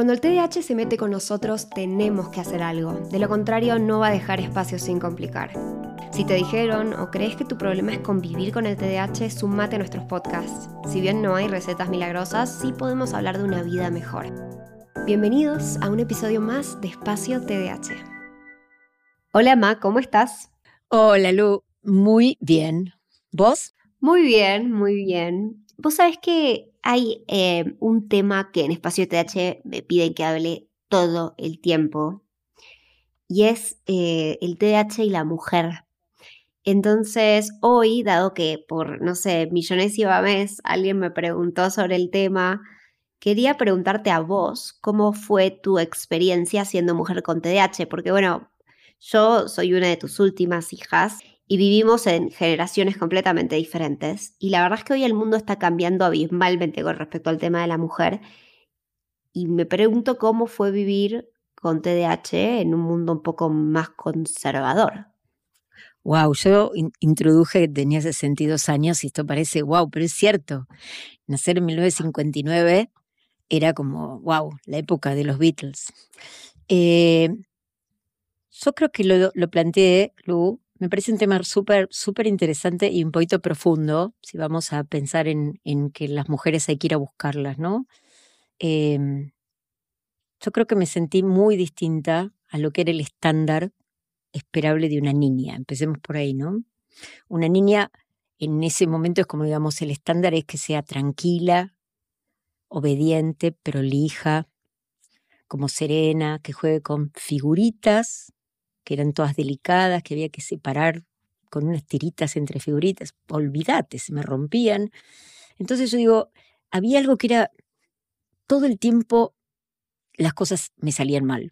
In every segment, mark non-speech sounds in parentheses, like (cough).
Cuando el TDAH se mete con nosotros, tenemos que hacer algo. De lo contrario, no va a dejar espacio sin complicar. Si te dijeron o crees que tu problema es convivir con el TDAH, sumate a nuestros podcasts. Si bien no hay recetas milagrosas, sí podemos hablar de una vida mejor. Bienvenidos a un episodio más de Espacio TDAH. Hola Ma, ¿cómo estás? Hola Lu, muy bien. ¿Vos? Muy bien, muy bien. Vos sabés que hay eh, un tema que en Espacio TH me piden que hable todo el tiempo y es eh, el TH y la mujer. Entonces, hoy, dado que por, no sé, millones y mes alguien me preguntó sobre el tema, quería preguntarte a vos cómo fue tu experiencia siendo mujer con TDAH, porque bueno, yo soy una de tus últimas hijas y vivimos en generaciones completamente diferentes. Y la verdad es que hoy el mundo está cambiando abismalmente con respecto al tema de la mujer. Y me pregunto cómo fue vivir con TDAH en un mundo un poco más conservador. Wow, yo introduje que tenía 62 años y esto parece wow, pero es cierto. Nacer en 1959 era como wow, la época de los Beatles. Eh, yo creo que lo, lo planteé, Lu, me parece un tema súper, interesante y un poquito profundo, si vamos a pensar en, en, que las mujeres hay que ir a buscarlas, ¿no? Em, yo creo que me sentí muy distinta a lo que era el estándar esperable de una niña. Empecemos por ahí, ¿no? Una niña en ese momento es como, digamos, el estándar es que sea tranquila, obediente, prolija, como serena, que juegue con figuritas que eran todas delicadas, que había que separar con unas tiritas entre figuritas. Olvídate, se me rompían. Entonces yo digo, había algo que era todo el tiempo las cosas me salían mal.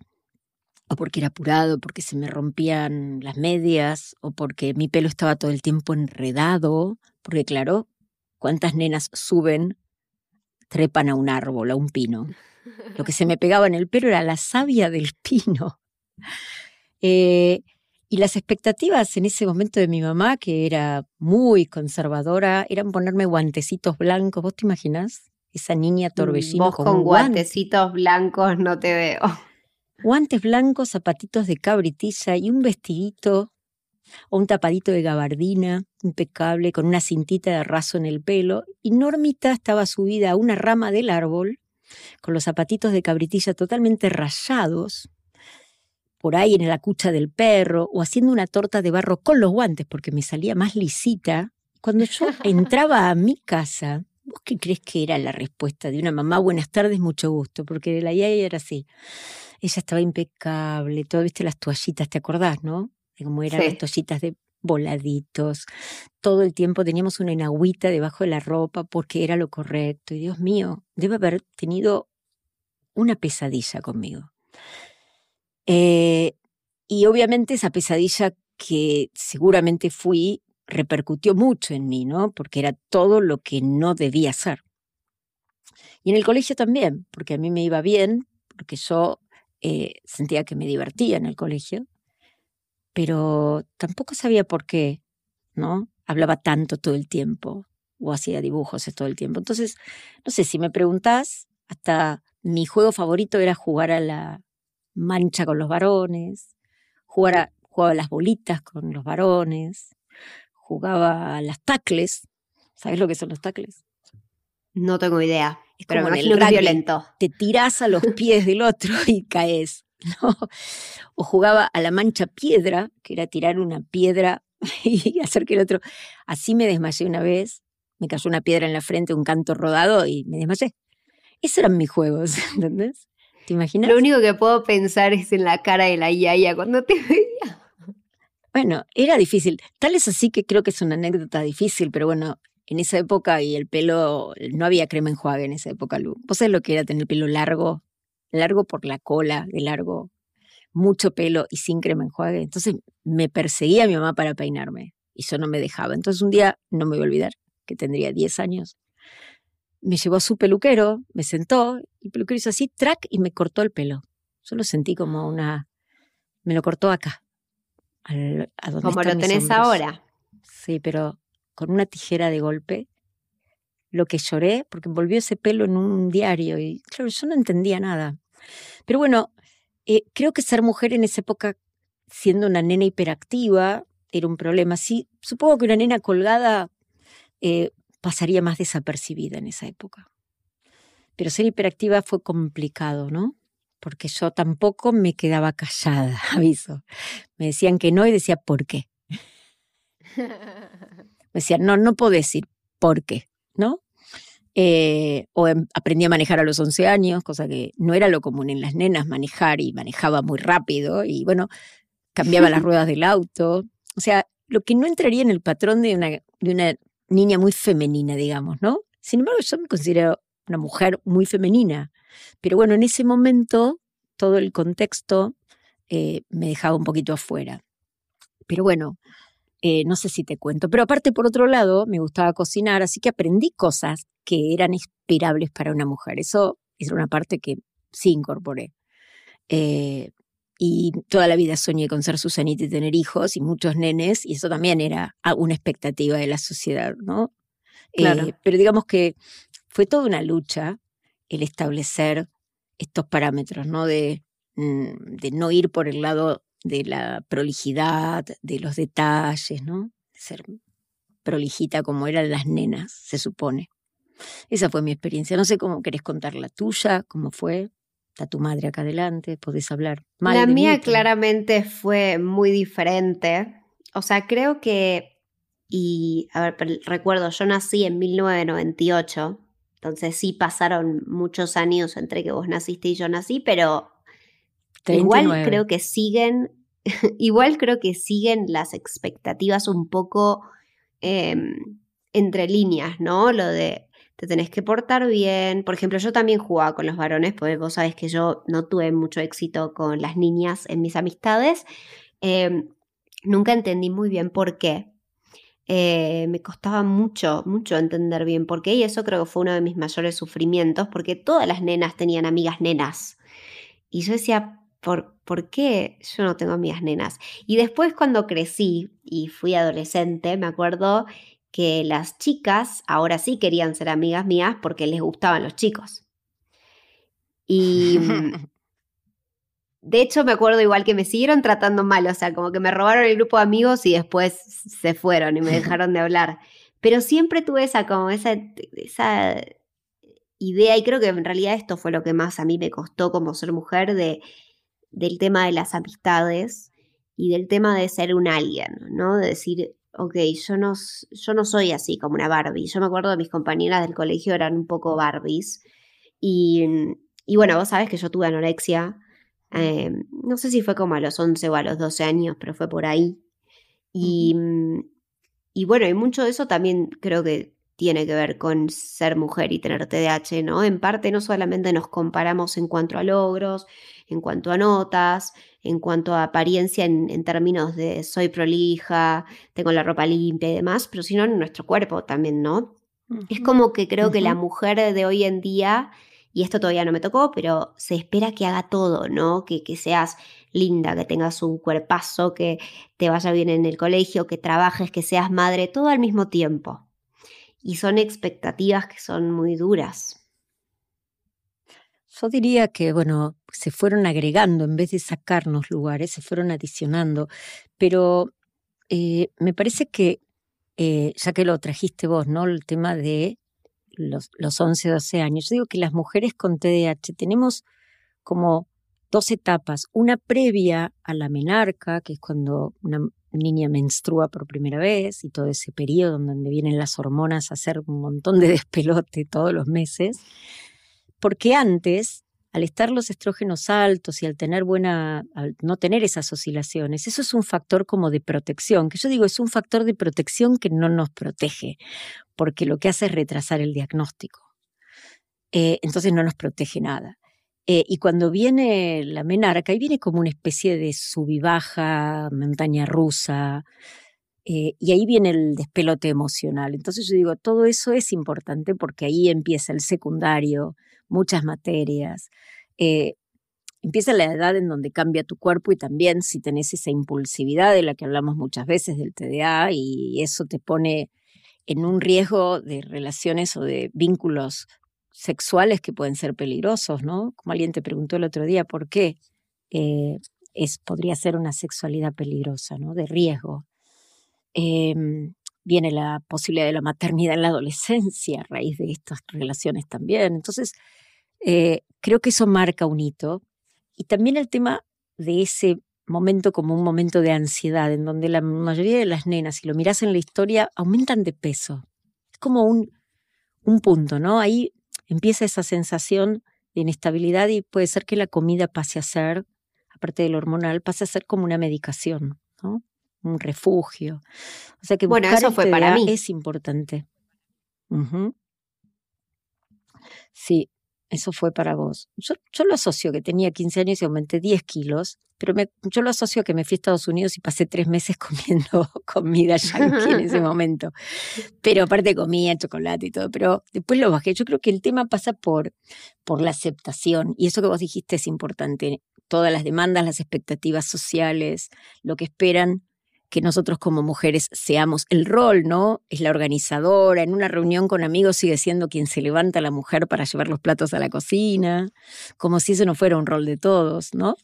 O porque era apurado, porque se me rompían las medias, o porque mi pelo estaba todo el tiempo enredado, porque claro, ¿cuántas nenas suben, trepan a un árbol, a un pino? Lo que se me pegaba en el pelo era la savia del (laughs) pino. Eh, y las expectativas en ese momento de mi mamá, que era muy conservadora, eran ponerme guantecitos blancos. ¿Vos te imaginas? Esa niña mm, torbellino Vos con, guantecitos blancos no te veo. Guantes blancos, zapatitos de cabritilla y un vestidito o un tapadito de gabardina impecable con una cintita de raso en el pelo. Y Normita estaba subida a una rama del árbol con los zapatitos de cabritilla totalmente rayados por ahí en la cucha del perro o haciendo una torta de barro con los guantes porque me salía más lisita. Cuando yo (laughs) entraba a mi casa, ¿vos qué crees que era la respuesta de una mamá? Buenas tardes, mucho gusto, porque la yaya era así. Ella estaba impecable, todo, viste las toallitas, ¿te acordás, no? De cómo eran las toallitas de voladitos. Todo el tiempo teníamos una enagüita debajo de la ropa porque era lo correcto. Y Dios mío, debe haber tenido una pesadilla conmigo. Eh, y obviamente esa pesadilla que seguramente fui repercutió mucho en mí, ¿no? Porque era todo lo que no debía ser. Y en el colegio también, porque a mí me iba bien, porque yo eh, sentía que me divertía en el colegio, pero tampoco sabía por qué, ¿no? Hablaba tanto todo el tiempo o hacía dibujos todo el tiempo. Entonces, no sé, si me preguntás, hasta mi juego favorito era jugar a la, mancha con los varones, jugaba, las bolitas con los varones, jugaba a las tacles. ¿Sabes lo que son los tacles? No tengo idea. Es pero como que violento. Te tirás a los pies del otro y caes. ¿no? O jugaba a la mancha piedra, que era tirar una piedra (laughs) y hacer que el otro. Así me desmayé una vez, me cayó una piedra en la frente, un canto rodado y me desmayé. Esos eran mis juegos, (laughs) ¿entendés? ¿Te imaginas? Lo único que puedo pensar es en la cara de la Yaya cuando te veía. Bueno, era difícil. Tal es así que creo que es una anécdota difícil, pero bueno, en esa época y el pelo, no había crema enjuague en esa época, Lu. ¿Vos sabés lo que era tener el pelo largo? Largo por la cola, de largo, mucho pelo y sin crema enjuague. Entonces me perseguía mi mamá para peinarme y yo no me dejaba. Entonces un día, no me voy a olvidar, que tendría 10 años, me llevó a su peluquero, me sentó, el peluquero hizo así, track, y me cortó el pelo. Yo lo sentí como una... Me lo cortó acá. como lo tenés ahora. Sí, pero con una tijera de golpe. Lo que lloré, porque envolvió ese pelo en un diario y claro, yo no entendía nada. Pero bueno, eh, creo que ser mujer en esa época, siendo una nena hiperactiva, era un problema. Sí, supongo que una nena colgada eh, pasaría más desapercibida en esa época. Pero ser hiperactiva fue complicado, ¿no? Porque yo tampoco me quedaba callada, (laughs) aviso. Me decían que no y decía, ¿por qué? (laughs) Me decían, no, no puedo decir por qué, ¿no? Eh, o em, aprendí a manejar a los 11 años, cosa que no era lo común en las nenas manejar y manejaba muy rápido y bueno, cambiaba las (laughs) ruedas del auto. O sea, lo que no entraría en el patrón de una, de una niña muy femenina, digamos, ¿no? Sin embargo, yo me considero una mujer muy femenina. Pero bueno, en ese momento todo el contexto eh, me dejaba un poquito afuera. Pero bueno, eh, no sé si te cuento. Pero aparte, por otro lado, me gustaba cocinar, así que aprendí cosas que eran esperables para una mujer. Eso es una parte que sí incorporé. Eh, y toda la vida soñé con ser Susanita y tener hijos y muchos nenes, y eso también era una expectativa de la sociedad, ¿no? Claro. Eh, pero digamos que fue toda una lucha el establecer estos parámetros, ¿no? De, mm, de no ir por el lado de la prolijidad, de los detalles, ¿no? Ser prolijita como eran las nenas, se supone. Esa fue mi experiencia. No sé cómo querés contar la tuya, cómo fue. Está tu madre acá adelante, podés hablar. la mía claramente fue muy diferente. O sea, creo que, y a ver, recuerdo, yo nací en 1998, entonces sí pasaron muchos años entre que vos naciste y yo nací, pero Igual creo que siguen, (laughs) igual creo que siguen las expectativas un poco em, entre líneas, ¿no? Lo de te tenés que portar bien. Por ejemplo, yo también jugaba con los varones, porque vos sabés que yo no tuve mucho éxito con las niñas en mis amistades. Em, nunca entendí muy bien por qué. Eh, me costaba mucho, mucho entender bien por qué y eso creo que fue uno de mis mayores sufrimientos porque todas las nenas tenían amigas nenas. Y yo decía, ¿por, ¿por qué yo no tengo amigas nenas? Y después cuando crecí y fui adolescente, me acuerdo que las chicas ahora sí querían ser amigas mías porque les gustaban los chicos. Y (laughs) de hecho me acuerdo igual que me siguieron tratando mal, o sea, como que me robaron el grupo de amigos y después se fueron y me (laughs) dejaron de hablar. Pero siempre tuve esa como esa, esa idea y creo que en realidad esto fue lo que más a mí me costó como ser mujer de del tema de las amistades y del tema de ser un alien, ¿no? De decir, ok, yo no, yo no soy así como una Barbie. Yo me acuerdo de mis compañeras del colegio eran un poco Barbies. Y, y bueno, vos sabés que yo tuve anorexia. Eh, no sé si fue como a los 11 o a los 12 años, pero fue por ahí. Y, y bueno, y mucho de eso también creo que tiene que ver con ser mujer y tener TDAH, ¿no? En parte no solamente nos comparamos en cuanto a logros, en cuanto a notas, en cuanto a apariencia en, términos de soy prolija, tengo la ropa limpia y demás, pero sino en nuestro cuerpo también, ¿no? Es como que creo que la mujer de hoy en día, y esto todavía no me tocó, pero se espera que haga todo, ¿no? Que, que seas linda, que tengas un cuerpazo, que te vaya bien en el colegio, que trabajes, que seas madre, todo al mismo tiempo y son expectativas que son muy duras. Yo diría que, bueno, se fueron agregando en vez de sacarnos lugares, se fueron adicionando, pero eh, me parece que, eh, ya que lo trajiste vos, ¿no? El tema de los, los 11, 12 años, yo digo que las mujeres con TDAH tenemos como dos etapas, una previa a la menarca, que es cuando una niña menstrua por primera vez y todo ese periodo donde vienen las hormonas a hacer un montón de (laughs) despelote todos los meses, porque antes, al estar los estrógenos altos y al tener buena, al no tener esas oscilaciones, eso es un factor como de protección, que yo digo es un factor de protección que no nos protege, porque lo que hace es retrasar el diagnóstico. Eh, entonces no nos protege nada. Eh, y cuando viene la menarca, ahí viene como una especie de sub baja, montaña rusa, eh, y ahí viene el despelote emocional. Entonces yo digo, todo eso es importante porque ahí empieza el secundario, muchas materias. Eh, empieza la edad en donde cambia tu cuerpo y también si tenés esa impulsividad de la que hablamos muchas veces del TDA y eso te pone en un riesgo de relaciones o de vínculos sexuales que pueden ser peligrosos, ¿no? Como alguien te preguntó el otro día, ¿por qué eh, es, podría ser una sexualidad peligrosa, ¿no? De riesgo. Em, viene la posibilidad de la maternidad en la adolescencia a raíz de estas relaciones también. Entonces, eh, creo que eso marca un hito. Y también el tema de ese momento como un momento de ansiedad, en donde la mayoría de las nenas, si lo miras en la historia, aumentan de peso. Es como un, un punto, ¿no? Ahí empieza esa sensación de inestabilidad y puede ser que la comida pase a ser, aparte del hormonal, pase a ser como una medicación, ¿no? Un refugio. O sea que bueno, eso fue para mí. es importante. Sí, eso fue para vos. Yo, yo, lo asocio que tenía 15 años y aumenté 10 kilos, pero me, yo lo asocio que me fui a Estados Unidos y pasé tres meses (laughs) comiendo comida yankee en ese (laughs) momento. Pero aparte comía chocolate y todo, pero después lo bajé. Yo creo que el tema pasa por, por la aceptación y eso que vos dijiste es importante. Todas las demandas, las expectativas sociales, lo que esperan que nosotros como mujeres seamos el rol, ¿no? Es la organizadora, en una reunión con amigos sigue siendo quien se levanta la mujer para llevar los platos a la cocina, como si eso no fuera un rol de todos, ¿no?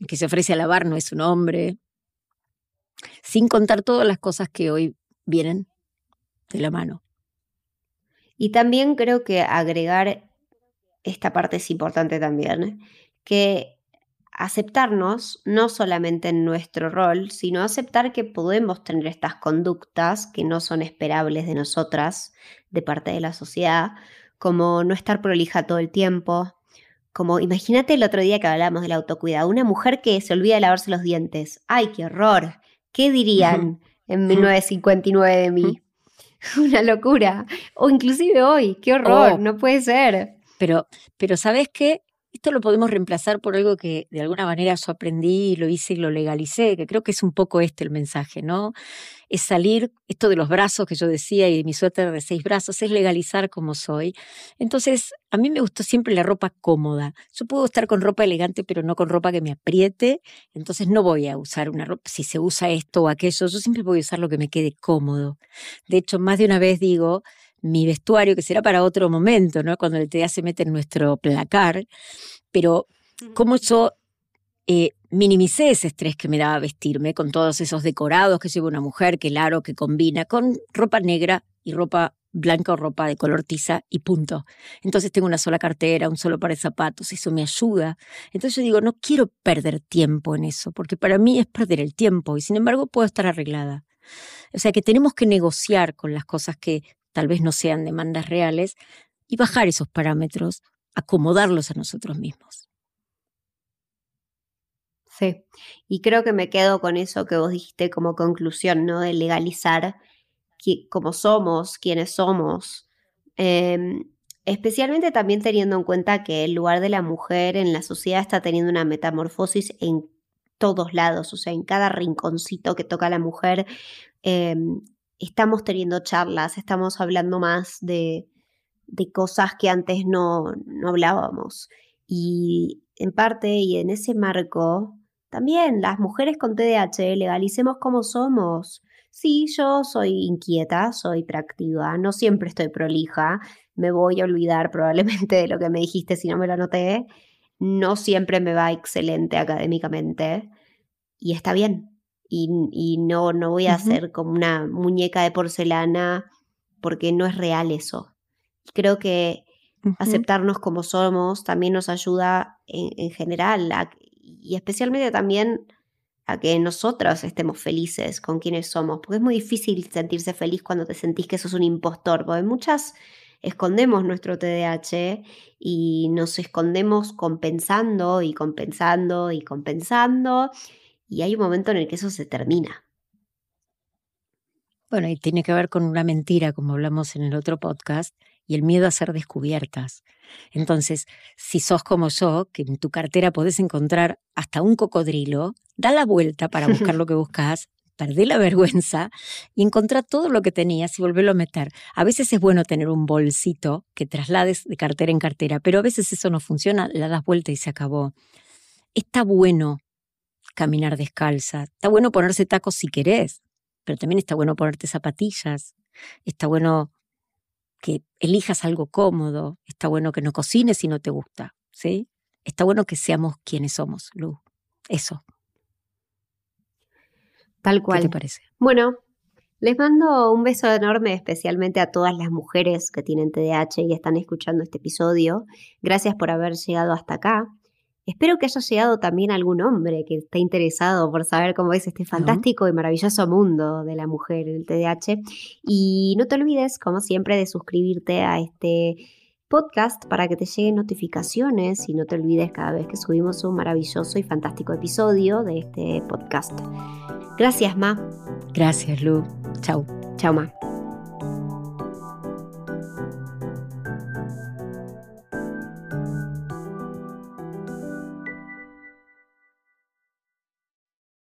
El que se ofrece a lavar no es un hombre, sin contar todas las cosas que hoy vienen de la mano. Y también creo que agregar esta parte es importante también, que aceptarnos no solamente en nuestro rol, sino aceptar que podemos tener estas conductas que no son esperables de nosotras, de parte de la sociedad, como no estar prolija todo el tiempo, como imagínate el otro día que hablábamos del autocuidado, una mujer que se olvida de lavarse los dientes. ¡Ay, qué horror! ¿Qué dirían (laughs) en 1959 de mí? (laughs) Una locura. O inclusive hoy, qué horror, oh. no puede ser. Pero, pero ¿sabes qué? Esto lo podemos reemplazar por algo que de alguna manera yo aprendí, lo hice y lo legalicé, que creo que es un poco este el mensaje, ¿no? Es salir, esto de los brazos que yo decía y mi suéter de seis brazos, es legalizar como soy. Entonces, a mí me gustó siempre la ropa cómoda. Yo puedo estar con ropa elegante, pero no con ropa que me apriete. Entonces, no voy a usar una ropa, si se usa esto o aquello, yo siempre voy a usar lo que me quede cómodo. De hecho, más de una vez digo, mi vestuario, que será para otro momento, ¿no? Cuando el TDA se mete en nuestro placar, pero cómo yo eh, minimicé ese estrés que me daba vestirme con todos esos decorados que lleva una mujer, que el aro que combina con ropa negra y ropa blanca o ropa de color tiza y punto. Entonces tengo una sola cartera, un solo par de zapatos, eso me ayuda. Entonces yo digo, no quiero perder tiempo en eso, porque para mí es perder el tiempo y sin embargo puedo estar arreglada. O sea que tenemos que negociar con las cosas que tal vez no sean demandas reales, y bajar esos parámetros, acomodarlos a nosotros mismos. Sí, y creo que me quedo con eso que vos dijiste como conclusión, ¿no? De legalizar cómo somos, quiénes somos. Em, especialmente también teniendo en cuenta que el lugar de la mujer en la sociedad está teniendo una metamorfosis en todos lados, o sea, en cada rinconcito que toca la mujer, em, estamos teniendo charlas, estamos hablando más de, de cosas que antes no, no hablábamos. Y en parte y en ese marco, también las mujeres con TDAH legalicemos como somos. Sí, yo soy inquieta, soy proactiva, no siempre estoy prolija, me voy a olvidar probablemente de lo que me dijiste si no me lo anoté, no siempre me va excelente académicamente y está bien, y, no, no voy a hacer como una muñeca de porcelana porque no es real eso. Creo que aceptarnos como somos también nos ayuda en, general y especialmente también a que nosotros estemos felices con quienes somos, porque es muy difícil sentirse feliz cuando te sentís que sos un impostor, porque muchas escondemos nuestro TDAH y nos escondemos compensando y compensando y compensando y hay un momento en el que eso se termina. Bueno, y tiene que ver con una mentira, como hablamos en el otro podcast, y el miedo a ser descubiertas. Entonces, si sos como yo, que en tu cartera podés encontrar hasta un cocodrilo, da la vuelta para buscar lo (laughs) que buscas, perdé la vergüenza y encontrá todo lo que tenías y volverlo a meter. A veces es bueno tener un bolsito que traslades de cartera en cartera, pero a veces eso no funciona, la das vuelta y se acabó. Está bueno caminar descalza. Está bueno ponerse tacos si querés, pero también está bueno ponerte zapatillas. Está bueno que elijas algo cómodo, está bueno que no cocines si no te gusta, ¿sí? Está bueno que seamos quienes somos, Lu. Eso. Tal cual. ¿Qué te parece? Bueno, les mando un beso enorme especialmente a todas las mujeres que tienen TDAH y están escuchando este episodio. Gracias por haber llegado hasta acá. Espero que haya llegado también algún hombre que esté interesado por saber cómo es este fantástico y maravilloso mundo de la mujer en el TDAH. Y no te olvides, como siempre, de suscribirte a este podcast para que te lleguen notificaciones y no te olvides cada vez que subimos un maravilloso y fantástico episodio de este podcast. Gracias, Ma. Gracias, Lu. Chau. Chau, Ma.